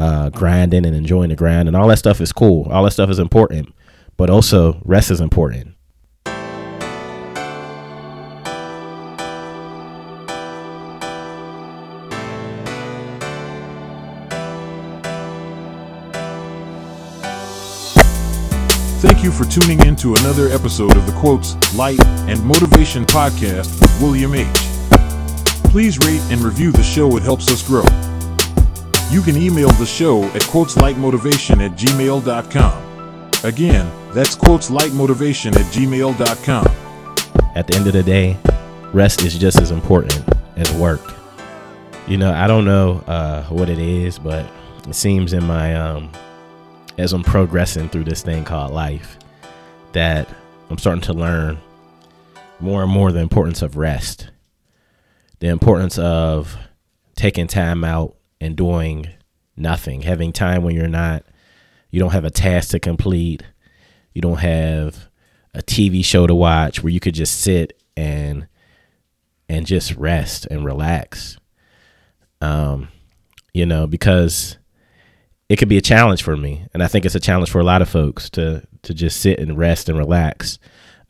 uh, grinding and enjoying the grind, and all that stuff is cool. All that stuff is important, but also rest is important. Thank you for tuning in to another episode of the Quotes, Light, and Motivation podcast with William H. Please rate and review the show, it helps us grow. You can email the show at quoteslightmotivation at gmail.com. Again, that's quoteslightmotivation at gmail.com. At the end of the day, rest is just as important as work. You know, I don't know uh, what it is, but it seems in my um, as I'm progressing through this thing called life that I'm starting to learn more and more the importance of rest, the importance of taking time out and doing nothing, having time when you're not, you don't have a task to complete, you don't have a TV show to watch where you could just sit and and just rest and relax. Um, you know, because it could be a challenge for me, and I think it's a challenge for a lot of folks to to just sit and rest and relax,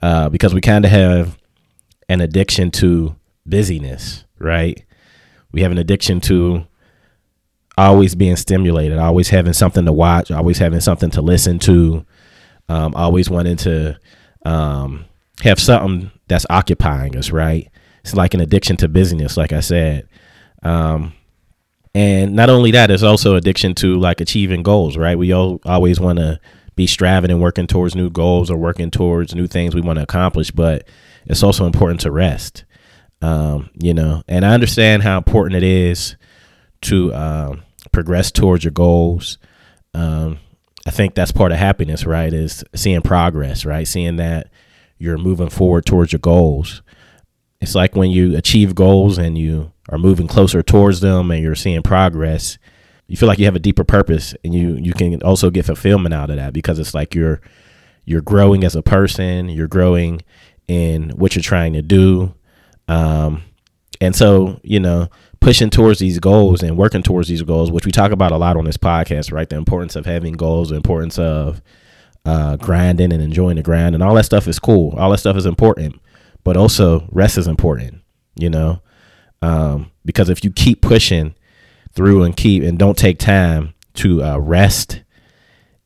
uh, because we kind of have an addiction to busyness, right? We have an addiction to always being stimulated, always having something to watch, always having something to listen to, um, always wanting to um, have something that's occupying us, right? It's like an addiction to busyness, like I said. Um, and not only that, it's also addiction to like achieving goals, right? We all always want to be striving and working towards new goals or working towards new things we want to accomplish, but it's also important to rest. Um, you know, and I understand how important it is to um, progress towards your goals. Um, I think that's part of happiness, right? Is seeing progress, right? Seeing that you're moving forward towards your goals. It's like when you achieve goals and you are moving closer towards them and you're seeing progress, you feel like you have a deeper purpose and you you can also get fulfillment out of that because it's like you're you're growing as a person, you're growing in what you're trying to do. Um, and so, you know, pushing towards these goals and working towards these goals, which we talk about a lot on this podcast, right? The importance of having goals, the importance of uh, grinding and enjoying the grind, and all that stuff is cool. All that stuff is important, but also rest is important, you know, um, because if you keep pushing through and keep and don't take time to uh, rest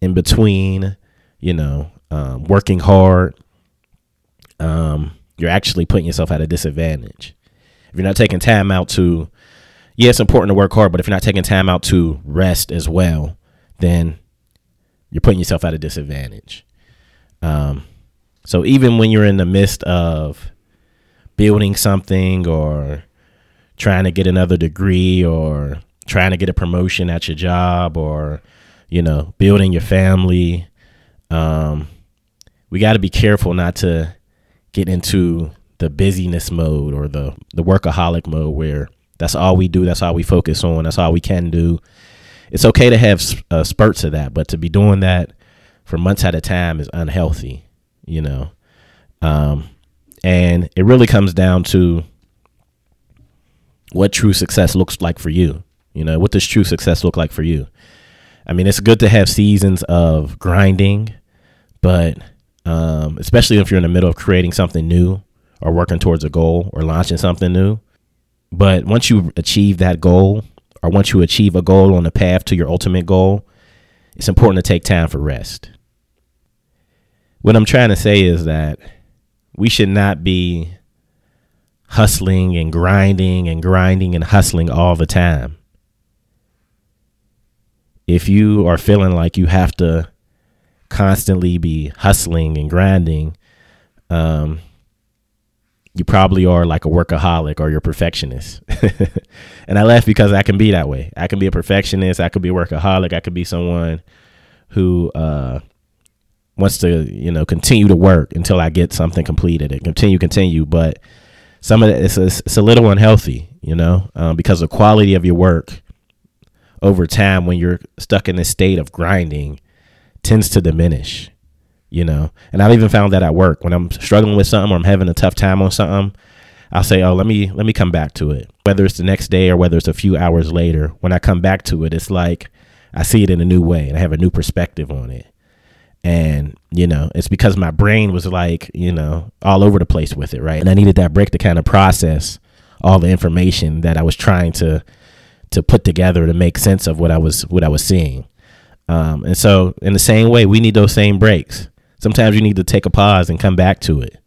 in between, you know, um, working hard, um, you're actually putting yourself at a disadvantage. If you're not taking time out to yeah, it's important to work hard, but if you're not taking time out to rest as well, then you're putting yourself at a disadvantage. Um, so even when you're in the midst of building something or trying to get another degree or trying to get a promotion at your job or you know building your family um, we got to be careful not to get into the busyness mode or the the workaholic mode where that's all we do. That's all we focus on. That's all we can do. It's okay to have uh, spurts of that, but to be doing that for months at a time is unhealthy, you know. Um, and it really comes down to what true success looks like for you. You know, what does true success look like for you? I mean, it's good to have seasons of grinding, but um, especially if you're in the middle of creating something new or working towards a goal or launching something new, but once you achieve that goal, or once you achieve a goal on the path to your ultimate goal, it's important to take time for rest. What I'm trying to say is that we should not be hustling and grinding and grinding and hustling all the time. If you are feeling like you have to constantly be hustling and grinding, um, you probably are like a workaholic or you're a perfectionist. and I laugh because I can be that way. I can be a perfectionist. I could be a workaholic. I could be someone who uh, wants to, you know, continue to work until I get something completed and continue, continue. But some of it, it's it's a little unhealthy, you know, um, because the quality of your work over time when you're stuck in this state of grinding tends to diminish you know. And I've even found that at work when I'm struggling with something or I'm having a tough time on something, I'll say, "Oh, let me let me come back to it." Whether it's the next day or whether it's a few hours later, when I come back to it, it's like I see it in a new way and I have a new perspective on it. And, you know, it's because my brain was like, you know, all over the place with it, right? And I needed that break to kind of process all the information that I was trying to to put together to make sense of what I was what I was seeing. Um, and so in the same way, we need those same breaks. Sometimes you need to take a pause and come back to it.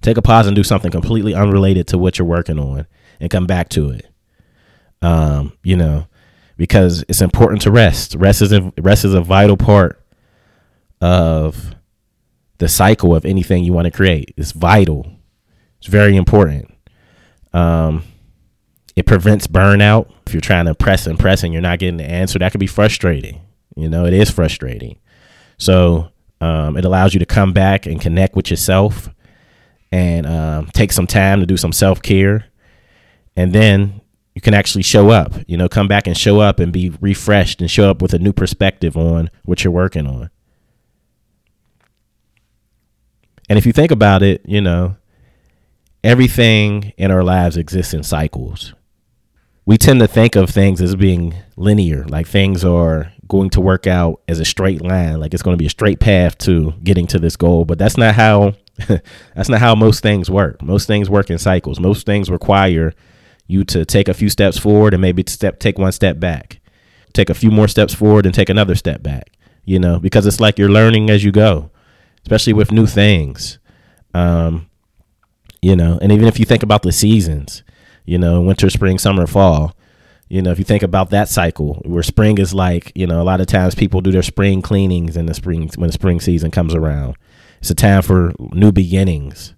Take a pause and do something completely unrelated to what you're working on and come back to it. Um, you know, because it's important to rest. Rest is a, rest is a vital part of the cycle of anything you want to create. It's vital. It's very important. Um, it prevents burnout. If you're trying to press and press and you're not getting the answer, that could be frustrating. You know, it is frustrating. So um, it allows you to come back and connect with yourself and um, take some time to do some self care. And then you can actually show up, you know, come back and show up and be refreshed and show up with a new perspective on what you're working on. And if you think about it, you know, everything in our lives exists in cycles. We tend to think of things as being linear, like things are going to work out as a straight line, like it's going to be a straight path to getting to this goal, but that's not how that's not how most things work. Most things work in cycles. Most things require you to take a few steps forward and maybe step take one step back take a few more steps forward and take another step back you know because it's like you're learning as you go especially with new things um you know and even if you think about the seasons you know winter spring summer fall you know if you think about that cycle where spring is like you know a lot of times people do their spring cleanings in the spring when the spring season comes around it's a time for new beginnings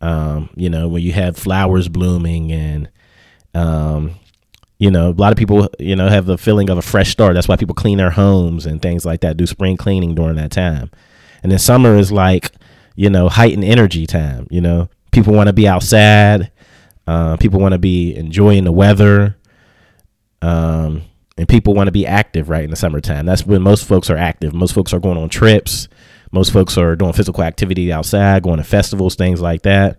um you know when you have flowers blooming and um, you know, a lot of people, you know, have the feeling of a fresh start. That's why people clean their homes and things like that, do spring cleaning during that time. And then summer is like, you know, heightened energy time. You know, people want to be outside. Uh, people want to be enjoying the weather. Um, and people want to be active right in the summertime. That's when most folks are active. Most folks are going on trips. Most folks are doing physical activity outside, going to festivals, things like that.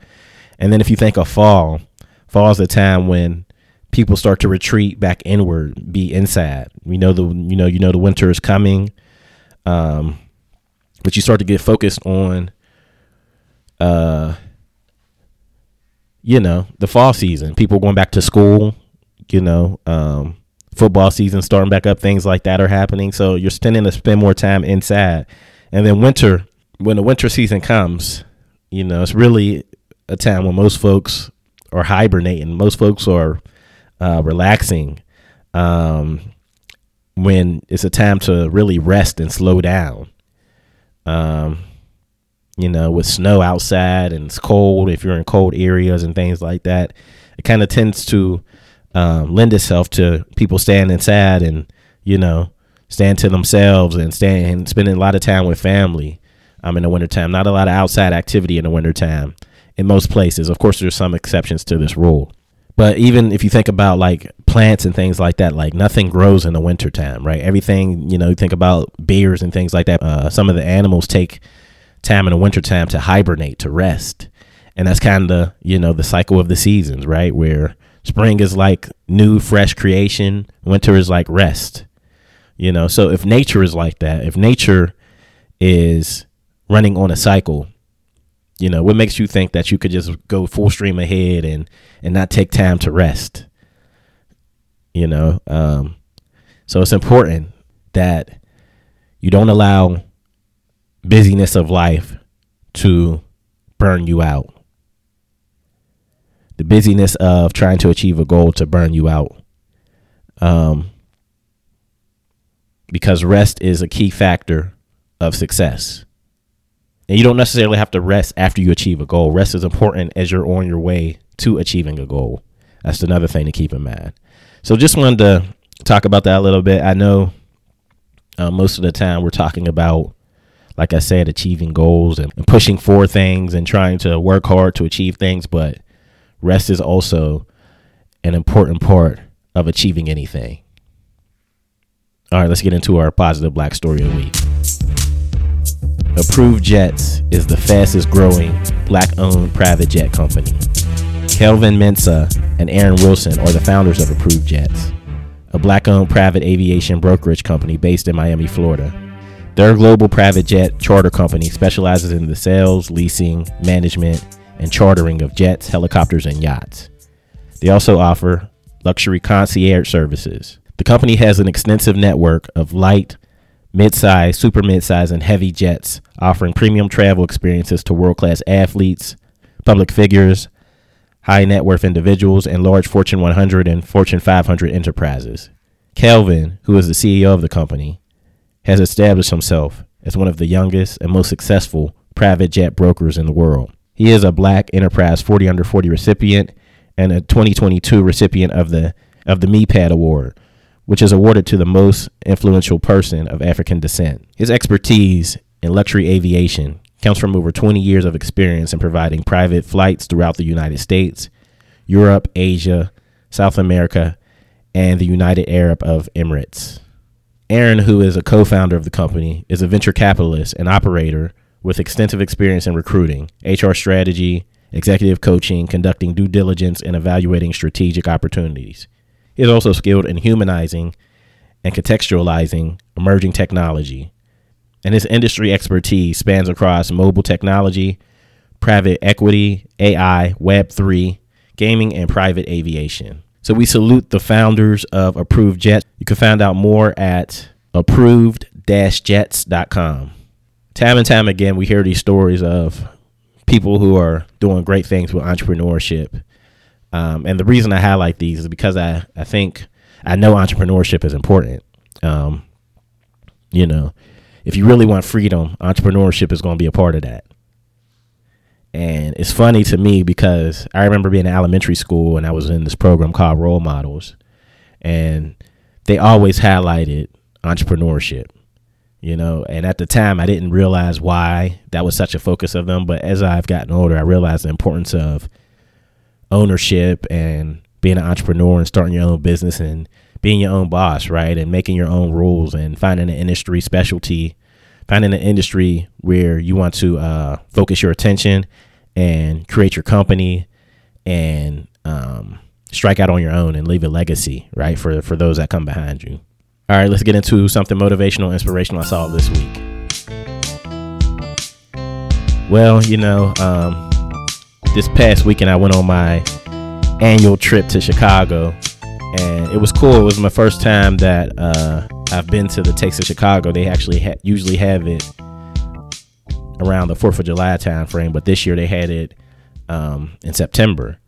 And then if you think of fall, fall is the time when people start to retreat back inward, be inside. We know the you know you know the winter is coming, um, but you start to get focused on, uh, you know, the fall season. People going back to school, you know, um, football season starting back up. Things like that are happening. So you're spending to spend more time inside, and then winter. When the winter season comes, you know, it's really a time when most folks are hibernating. Most folks are uh, relaxing um, when it's a time to really rest and slow down. Um, you know, with snow outside and it's cold, if you're in cold areas and things like that, it kind of tends to um, lend itself to people staying inside and, you know, staying to themselves and staying and spending a lot of time with family um, in the wintertime. Not a lot of outside activity in the wintertime in most places. Of course, there's some exceptions to this rule. But even if you think about like plants and things like that, like nothing grows in the wintertime, right? Everything, you know, you think about bears and things like that. Uh, some of the animals take time in the wintertime to hibernate, to rest. And that's kind of, you know, the cycle of the seasons, right? Where spring is like new, fresh creation, winter is like rest. You know, so if nature is like that, if nature is running on a cycle, you know, what makes you think that you could just go full stream ahead and and not take time to rest? You know, um, so it's important that you don't allow busyness of life to burn you out. The busyness of trying to achieve a goal to burn you out. Um, because rest is a key factor of success. And you don't necessarily have to rest after you achieve a goal. Rest is important as you're on your way to achieving a goal. That's another thing to keep in mind. So just wanted to talk about that a little bit. I know uh, most of the time we're talking about, like I said, achieving goals and, and pushing for things and trying to work hard to achieve things, but rest is also an important part of achieving anything. All right, let's get into our positive black story of the week. Approved Jets is the fastest growing black owned private jet company. Kelvin Mensah and Aaron Wilson are the founders of Approved Jets, a black owned private aviation brokerage company based in Miami, Florida. Their global private jet charter company specializes in the sales, leasing, management, and chartering of jets, helicopters, and yachts. They also offer luxury concierge services. The company has an extensive network of light, mid-size, super mid-size, and heavy jets, offering premium travel experiences to world-class athletes, public figures, high net worth individuals, and large Fortune 100 and Fortune 500 enterprises. Kelvin, who is the CEO of the company, has established himself as one of the youngest and most successful private jet brokers in the world. He is a Black Enterprise 40 Under 40 recipient and a 2022 recipient of the of the MIPAD Award, which is awarded to the most influential person of African descent. His expertise in luxury aviation comes from over 20 years of experience in providing private flights throughout the United States, Europe, Asia, South America, and the United Arab of Emirates. Aaron, who is a co founder of the company, is a venture capitalist and operator with extensive experience in recruiting, HR strategy, executive coaching, conducting due diligence, and evaluating strategic opportunities. He is also skilled in humanizing and contextualizing emerging technology, and his industry expertise spans across mobile technology, private equity, AI, Web3, gaming, and private aviation. So we salute the founders of Approved Jets. You can find out more at approved-jets.com. Time and time again, we hear these stories of people who are doing great things with entrepreneurship. Um, and the reason I highlight these is because I, I think I know entrepreneurship is important. Um, you know, if you really want freedom, entrepreneurship is going to be a part of that. And it's funny to me because I remember being in elementary school and I was in this program called Role Models. And they always highlighted entrepreneurship, you know. And at the time, I didn't realize why that was such a focus of them. But as I've gotten older, I realized the importance of ownership and being an entrepreneur and starting your own business and being your own boss, right? And making your own rules and finding an industry specialty finding an industry where you want to uh, focus your attention and create your company and um, strike out on your own and leave a legacy, right? For for those that come behind you. All right, let's get into something motivational, inspirational I saw this week. Well, you know, um, this past weekend I went on my annual trip to Chicago, and it was cool. It was my first time that uh, I've been to the Taste of Chicago. They actually ha- usually have it around the Fourth of July time frame, but this year they had it um, in September.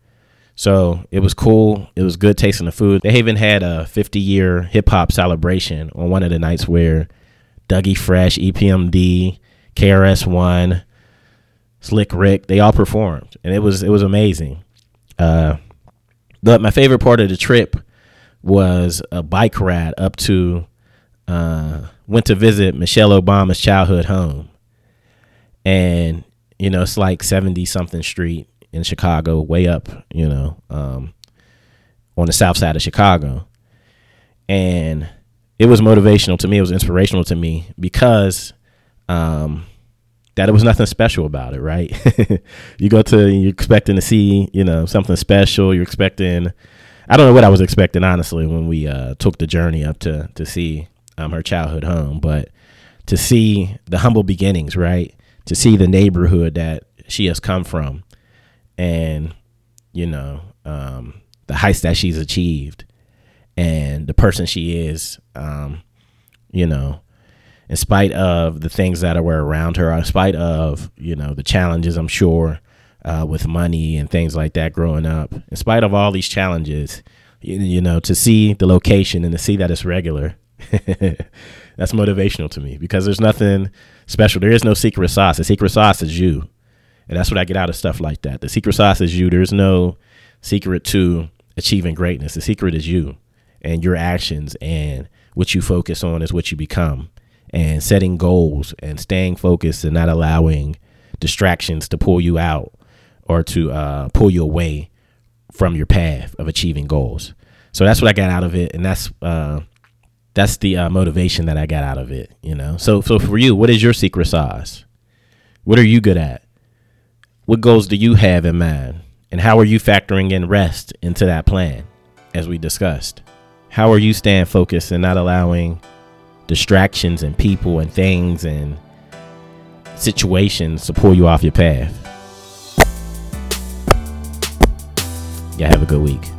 So it was cool. It was good tasting the food. They even had a 50 year hip hop celebration on one of the nights where Dougie Fresh, EPMD, KRS One, Slick Rick, they all performed, and it was it was amazing. Uh, but my favorite part of the trip was a bike ride up to uh, went to visit Michelle Obama's childhood home. And, you know, it's like 70 something street in Chicago, way up, you know, um, on the south side of Chicago. And it was motivational to me. It was inspirational to me because um, that it was nothing special about it, right? you go to, you're expecting to see, you know, something special. You're expecting, I don't know what I was expecting, honestly, when we uh, took the journey up to, to see um, her childhood home, but to see the humble beginnings, right? To see the neighborhood that she has come from, and you know um, the heights that she's achieved, and the person she is, um, you know, in spite of the things that were around her, in spite of you know the challenges, I'm sure. Uh, with money and things like that growing up, in spite of all these challenges, you, you know, to see the location and to see that it's regular That's motivational to me because there's nothing special. There is no secret sauce. The secret sauce is you. And that's what I get out of stuff like that. The secret sauce is you. There's no secret to achieving greatness. The secret is you and your actions and what you focus on is what you become. And setting goals and staying focused and not allowing distractions to pull you out or to uh, pull you away from your path of achieving goals. So that's what I got out of it. And that's uh, that's the uh, motivation that I got out of it, you know. So so for you, what is your secret sauce? What are you good at? What goals do you have in mind? And how are you factoring in rest into that plan as we discussed? How are you staying focused and not allowing distractions and people and things and situations to pull you off your path? Y'all have a good week.